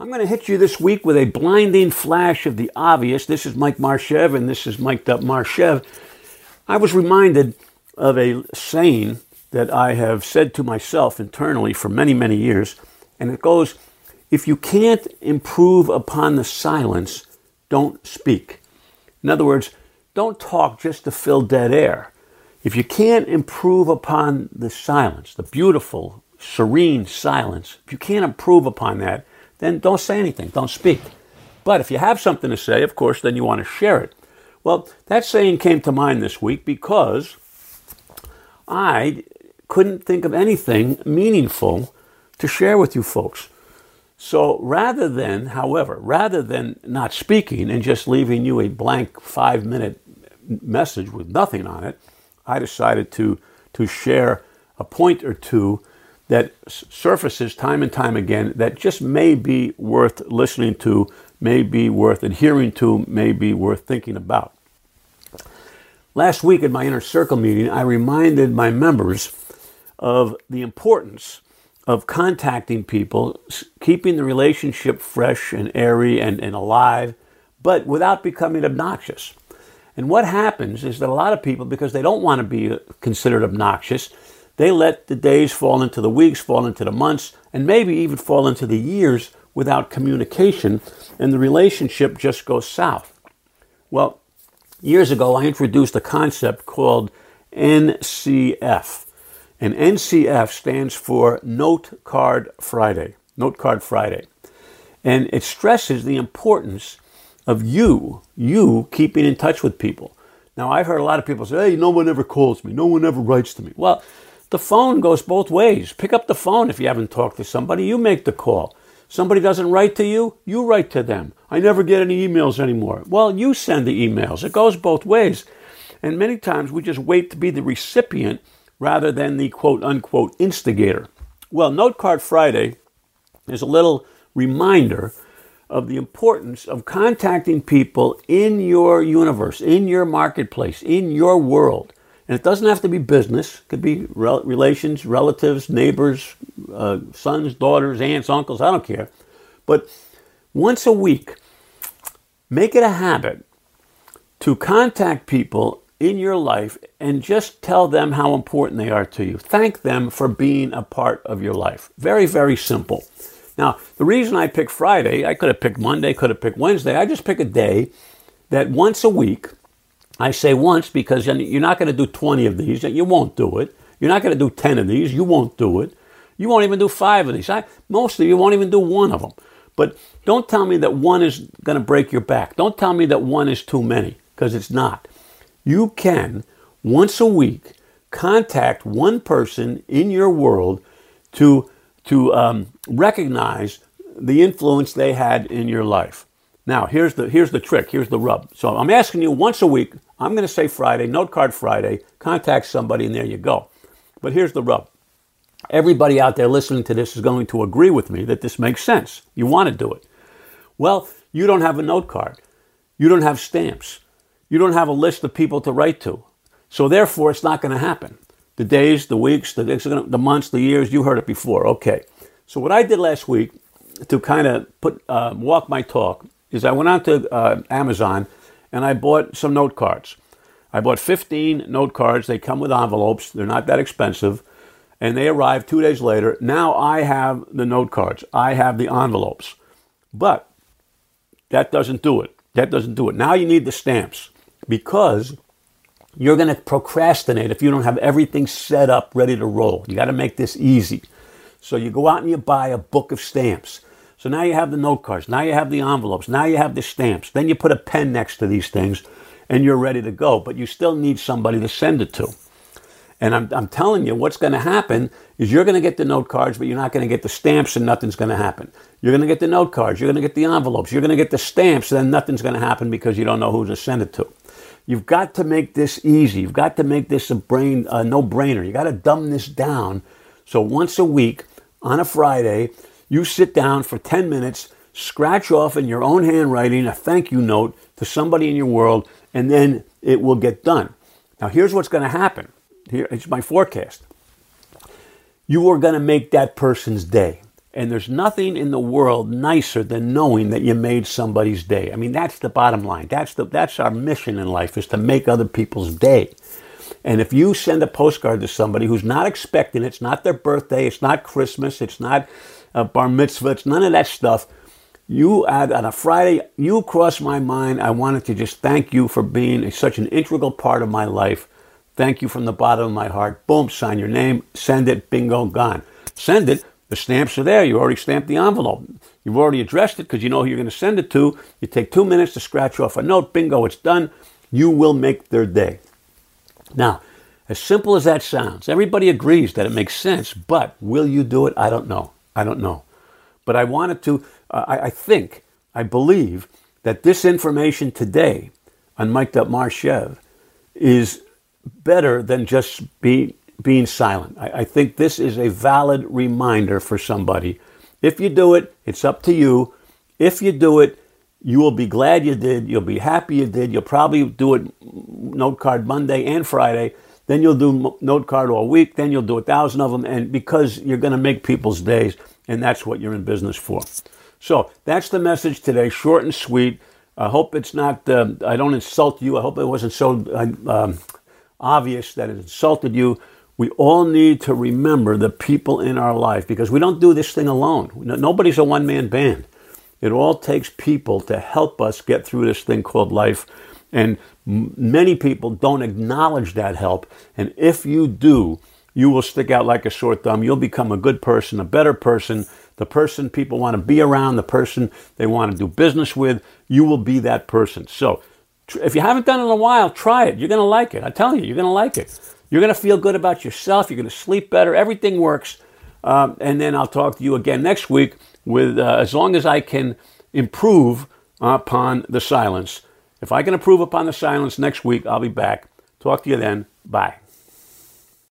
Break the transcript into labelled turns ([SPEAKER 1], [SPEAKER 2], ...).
[SPEAKER 1] I'm going to hit you this week with a blinding flash of the obvious. This is Mike Marchev, and this is Mike Marchev. I was reminded of a saying that I have said to myself internally for many, many years, and it goes, If you can't improve upon the silence, don't speak. In other words, don't talk just to fill dead air. If you can't improve upon the silence, the beautiful, serene silence, if you can't improve upon that, then don't say anything, don't speak. But if you have something to say, of course, then you want to share it. Well, that saying came to mind this week because I couldn't think of anything meaningful to share with you folks. So rather than, however, rather than not speaking and just leaving you a blank five minute message with nothing on it, I decided to, to share a point or two that surfaces time and time again that just may be worth listening to, may be worth adhering to, may be worth thinking about. Last week at my inner circle meeting, I reminded my members of the importance of contacting people, keeping the relationship fresh and airy and, and alive, but without becoming obnoxious. And what happens is that a lot of people, because they don't want to be uh, considered obnoxious, they let the days fall into the weeks, fall into the months, and maybe even fall into the years without communication, and the relationship just goes south. Well, years ago, I introduced a concept called NCF. And NCF stands for Note Card Friday. Note Card Friday. And it stresses the importance of you, you keeping in touch with people. Now, I've heard a lot of people say, hey, no one ever calls me, no one ever writes to me. Well, the phone goes both ways. Pick up the phone if you haven't talked to somebody, you make the call. Somebody doesn't write to you, you write to them. I never get any emails anymore. Well, you send the emails. It goes both ways. And many times we just wait to be the recipient rather than the quote unquote instigator. Well, Note Card Friday is a little reminder of the importance of contacting people in your universe, in your marketplace, in your world. And it doesn't have to be business. It could be rel- relations, relatives, neighbors, uh, sons, daughters, aunts, uncles, I don't care. But once a week, make it a habit to contact people in your life and just tell them how important they are to you. Thank them for being a part of your life. Very, very simple. Now, the reason I picked Friday, I could have picked Monday, could have picked Wednesday. I just pick a day that once a week I say once because you're not going to do 20 of these, you won't do it. You're not going to do 10 of these, you won't do it. You won't even do five of these. I, most of you won't even do one of them. But don't tell me that one is going to break your back. Don't tell me that one is too many, because it's not. You can, once a week, contact one person in your world to, to um, recognize the influence they had in your life. Now, here's the, here's the trick, here's the rub. So I'm asking you once a week, I'm going to say Friday, note card Friday, contact somebody, and there you go. But here's the rub. Everybody out there listening to this is going to agree with me that this makes sense. You want to do it. Well, you don't have a note card. You don't have stamps. You don't have a list of people to write to. So therefore, it's not going to happen. The days, the weeks, the, the months, the years, you heard it before. Okay. So what I did last week to kind of put uh, walk my talk is I went on to uh, Amazon and I bought some note cards. I bought 15 note cards. They come with envelopes. They're not that expensive. And they arrived two days later. Now I have the note cards. I have the envelopes. But that doesn't do it. That doesn't do it. Now you need the stamps because you're going to procrastinate if you don't have everything set up, ready to roll. You got to make this easy. So you go out and you buy a book of stamps. So now you have the note cards, now you have the envelopes, now you have the stamps. Then you put a pen next to these things and you're ready to go. But you still need somebody to send it to. And I'm, I'm telling you, what's going to happen is you're going to get the note cards, but you're not going to get the stamps, and nothing's going to happen. You're going to get the note cards, you're going to get the envelopes, you're going to get the stamps, then nothing's going to happen because you don't know who to send it to. You've got to make this easy. You've got to make this a brain a no-brainer. You got to dumb this down. So once a week on a Friday, you sit down for 10 minutes, scratch off in your own handwriting a thank you note to somebody in your world, and then it will get done. Now, here's what's going to happen. Here, it's my forecast. You are going to make that person's day. And there's nothing in the world nicer than knowing that you made somebody's day. I mean, that's the bottom line. That's the that's our mission in life is to make other people's day. And if you send a postcard to somebody who's not expecting it, it's not their birthday, it's not Christmas, it's not a bar mitzvah, it's none of that stuff. You add on a Friday, you crossed my mind. I wanted to just thank you for being a, such an integral part of my life. Thank you from the bottom of my heart. Boom, sign your name, send it, bingo, gone. Send it. The stamps are there. You already stamped the envelope. You've already addressed it because you know who you're going to send it to. You take two minutes to scratch off a note. Bingo, it's done. You will make their day. Now, as simple as that sounds, everybody agrees that it makes sense, but will you do it? I don't know. I don't know. But I wanted to, uh, I, I, think, I believe that this information today on Mike Up is better than just be, being silent. I, I think this is a valid reminder for somebody. If you do it, it's up to you. If you do it, you will be glad you did. You'll be happy you did. You'll probably do it note card Monday and Friday. Then you'll do note card all week. Then you'll do a thousand of them. And because you're going to make people's days, and that's what you're in business for. So that's the message today, short and sweet. I hope it's not, uh, I don't insult you. I hope it wasn't so uh, um, obvious that it insulted you. We all need to remember the people in our life because we don't do this thing alone. Nobody's a one man band. It all takes people to help us get through this thing called life. And many people don't acknowledge that help. And if you do, you will stick out like a sore thumb. You'll become a good person, a better person, the person people want to be around, the person they want to do business with. You will be that person. So if you haven't done it in a while, try it. You're going to like it. I tell you, you're going to like it. You're going to feel good about yourself. You're going to sleep better. Everything works. Um, and then I'll talk to you again next week with uh, as long as I can improve upon the silence. If I can improve upon the silence next week, I'll be back. Talk to you then. Bye.